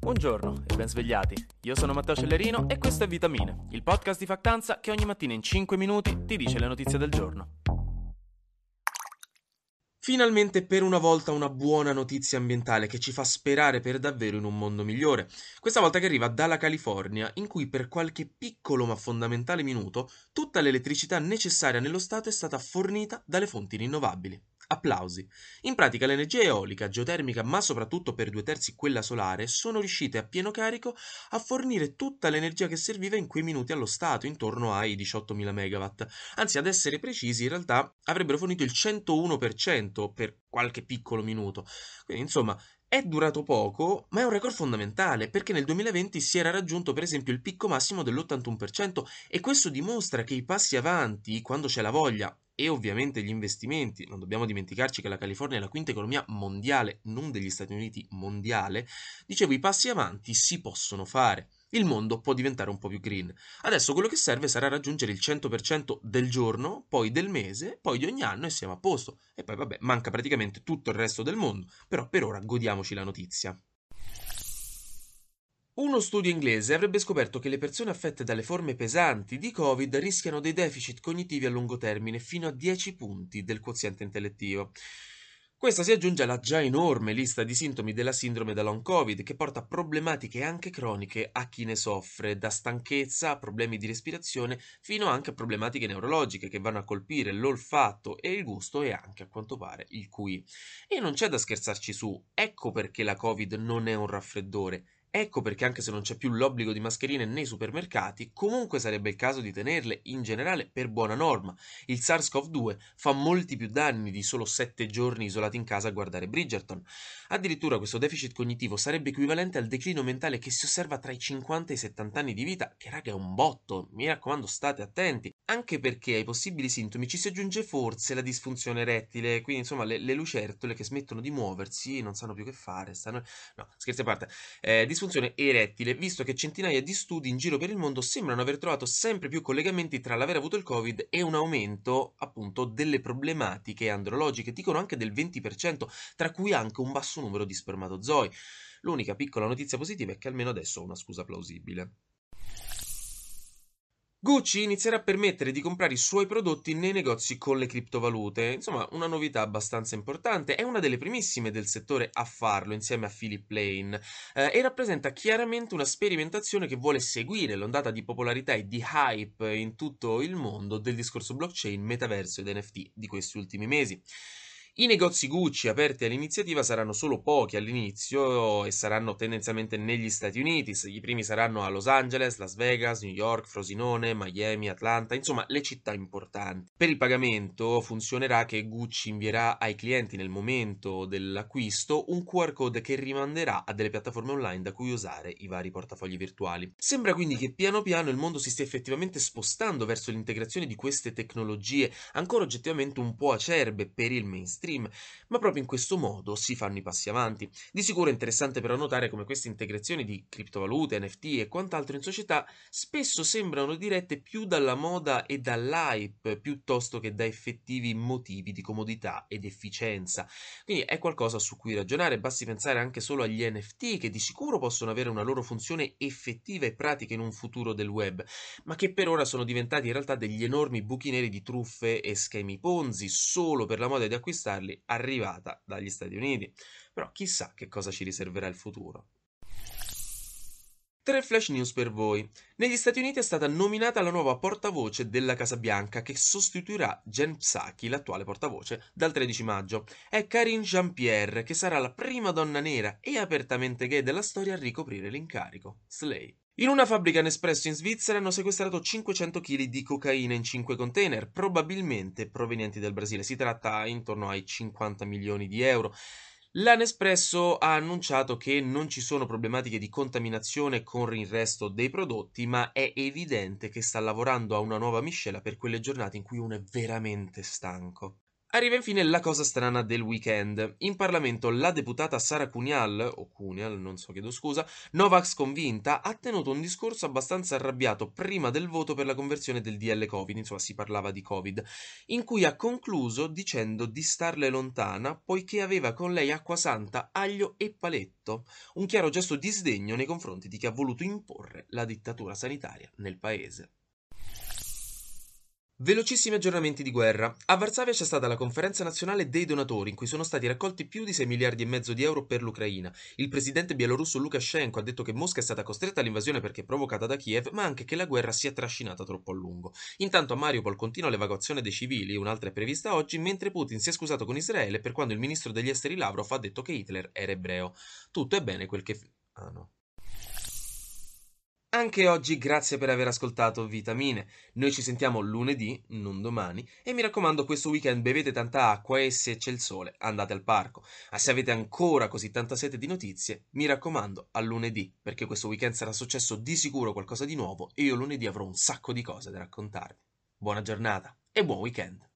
Buongiorno e ben svegliati. Io sono Matteo Cellerino e questo è Vitamine, il podcast di Factanza che ogni mattina in 5 minuti ti dice le notizie del giorno. Finalmente per una volta una buona notizia ambientale che ci fa sperare per davvero in un mondo migliore. Questa volta che arriva dalla California, in cui per qualche piccolo ma fondamentale minuto tutta l'elettricità necessaria nello Stato è stata fornita dalle fonti rinnovabili. Applausi. In pratica l'energia eolica, geotermica, ma soprattutto per due terzi quella solare, sono riuscite a pieno carico a fornire tutta l'energia che serviva in quei minuti allo Stato, intorno ai 18.000 megawatt. Anzi, ad essere precisi, in realtà avrebbero fornito il 101% per qualche piccolo minuto. Quindi, insomma, è durato poco, ma è un record fondamentale, perché nel 2020 si era raggiunto per esempio il picco massimo dell'81% e questo dimostra che i passi avanti, quando c'è la voglia e ovviamente gli investimenti, non dobbiamo dimenticarci che la California è la quinta economia mondiale, non degli Stati Uniti, mondiale, dicevo i passi avanti si possono fare. Il mondo può diventare un po' più green. Adesso quello che serve sarà raggiungere il 100% del giorno, poi del mese, poi di ogni anno e siamo a posto. E poi vabbè, manca praticamente tutto il resto del mondo, però per ora godiamoci la notizia. Uno studio inglese avrebbe scoperto che le persone affette dalle forme pesanti di Covid rischiano dei deficit cognitivi a lungo termine fino a 10 punti del quoziente intellettivo. Questa si aggiunge alla già enorme lista di sintomi della sindrome da long Covid che porta problematiche anche croniche a chi ne soffre, da stanchezza a problemi di respirazione fino anche a problematiche neurologiche che vanno a colpire l'olfatto e il gusto e anche a quanto pare il QI. E non c'è da scherzarci su, ecco perché la Covid non è un raffreddore, Ecco perché anche se non c'è più l'obbligo di mascherine nei supermercati, comunque sarebbe il caso di tenerle in generale per buona norma. Il SARS-CoV-2 fa molti più danni di solo 7 giorni isolati in casa a guardare Bridgerton. Addirittura questo deficit cognitivo sarebbe equivalente al declino mentale che si osserva tra i 50 e i 70 anni di vita, che raga è un botto, mi raccomando state attenti, anche perché ai possibili sintomi ci si aggiunge forse la disfunzione erettile, quindi insomma le, le lucertole che smettono di muoversi, non sanno più che fare, stanno... no, scherzi a parte, eh, disfunzione erettile, visto che centinaia di studi in giro per il mondo sembrano aver trovato sempre più collegamenti tra l'aver avuto il Covid e un aumento, appunto, delle problematiche andrologiche, dicono anche del 20%, tra cui anche un basso numero di spermatozoi. L'unica piccola notizia positiva è che almeno adesso ho una scusa plausibile. Gucci inizierà a permettere di comprare i suoi prodotti nei negozi con le criptovalute. Insomma, una novità abbastanza importante. È una delle primissime del settore a farlo insieme a Philip Lane eh, e rappresenta chiaramente una sperimentazione che vuole seguire l'ondata di popolarità e di hype in tutto il mondo del discorso blockchain, metaverso ed NFT di questi ultimi mesi. I negozi Gucci aperti all'iniziativa saranno solo pochi all'inizio e saranno tendenzialmente negli Stati Uniti. I primi saranno a Los Angeles, Las Vegas, New York, Frosinone, Miami, Atlanta, insomma le città importanti. Per il pagamento funzionerà che Gucci invierà ai clienti nel momento dell'acquisto un QR code che rimanderà a delle piattaforme online da cui usare i vari portafogli virtuali. Sembra quindi che piano piano il mondo si stia effettivamente spostando verso l'integrazione di queste tecnologie ancora oggettivamente un po' acerbe per il mainstream mainstream, ma proprio in questo modo si fanno i passi avanti. Di sicuro è interessante però notare come queste integrazioni di criptovalute, NFT e quant'altro in società spesso sembrano dirette più dalla moda e dall'hype piuttosto che da effettivi motivi di comodità ed efficienza. Quindi è qualcosa su cui ragionare, basti pensare anche solo agli NFT che di sicuro possono avere una loro funzione effettiva e pratica in un futuro del web, ma che per ora sono diventati in realtà degli enormi buchi neri di truffe e schemi Ponzi solo per la moda di acquistare Charlie arrivata dagli Stati Uniti. Però chissà che cosa ci riserverà il futuro. Tre flash news per voi. Negli Stati Uniti è stata nominata la nuova portavoce della Casa Bianca che sostituirà Jen Psaki, l'attuale portavoce, dal 13 maggio. È Karine Jean-Pierre, che sarà la prima donna nera e apertamente gay della storia a ricoprire l'incarico. Slay. In una fabbrica Nespresso in Svizzera hanno sequestrato 500 kg di cocaina in 5 container, probabilmente provenienti dal Brasile. Si tratta intorno ai 50 milioni di euro. La Nespresso ha annunciato che non ci sono problematiche di contaminazione con il resto dei prodotti, ma è evidente che sta lavorando a una nuova miscela per quelle giornate in cui uno è veramente stanco. Arriva infine la cosa strana del weekend. In Parlamento la deputata Sara Cunial, o Cunial, non so, chiedo scusa, Novax convinta, ha tenuto un discorso abbastanza arrabbiato prima del voto per la conversione del DL Covid, insomma si parlava di Covid, in cui ha concluso dicendo di starle lontana poiché aveva con lei acqua santa, aglio e paletto, un chiaro gesto di sdegno nei confronti di chi ha voluto imporre la dittatura sanitaria nel paese. Velocissimi aggiornamenti di guerra. A Varsavia c'è stata la conferenza nazionale dei donatori in cui sono stati raccolti più di 6 miliardi e mezzo di euro per l'Ucraina. Il presidente bielorusso Lukashenko ha detto che Mosca è stata costretta all'invasione perché provocata da Kiev, ma anche che la guerra si è trascinata troppo a lungo. Intanto a Mariupol continua l'evacuazione dei civili, un'altra è prevista oggi, mentre Putin si è scusato con Israele per quando il ministro degli esteri Lavrov ha detto che Hitler era ebreo. Tutto è bene quel che... Ah no. Anche oggi grazie per aver ascoltato Vitamine. Noi ci sentiamo lunedì, non domani, e mi raccomando questo weekend bevete tanta acqua e se c'è il sole andate al parco. Ma se avete ancora così tanta sete di notizie, mi raccomando a lunedì, perché questo weekend sarà successo di sicuro qualcosa di nuovo e io lunedì avrò un sacco di cose da raccontarvi. Buona giornata e buon weekend!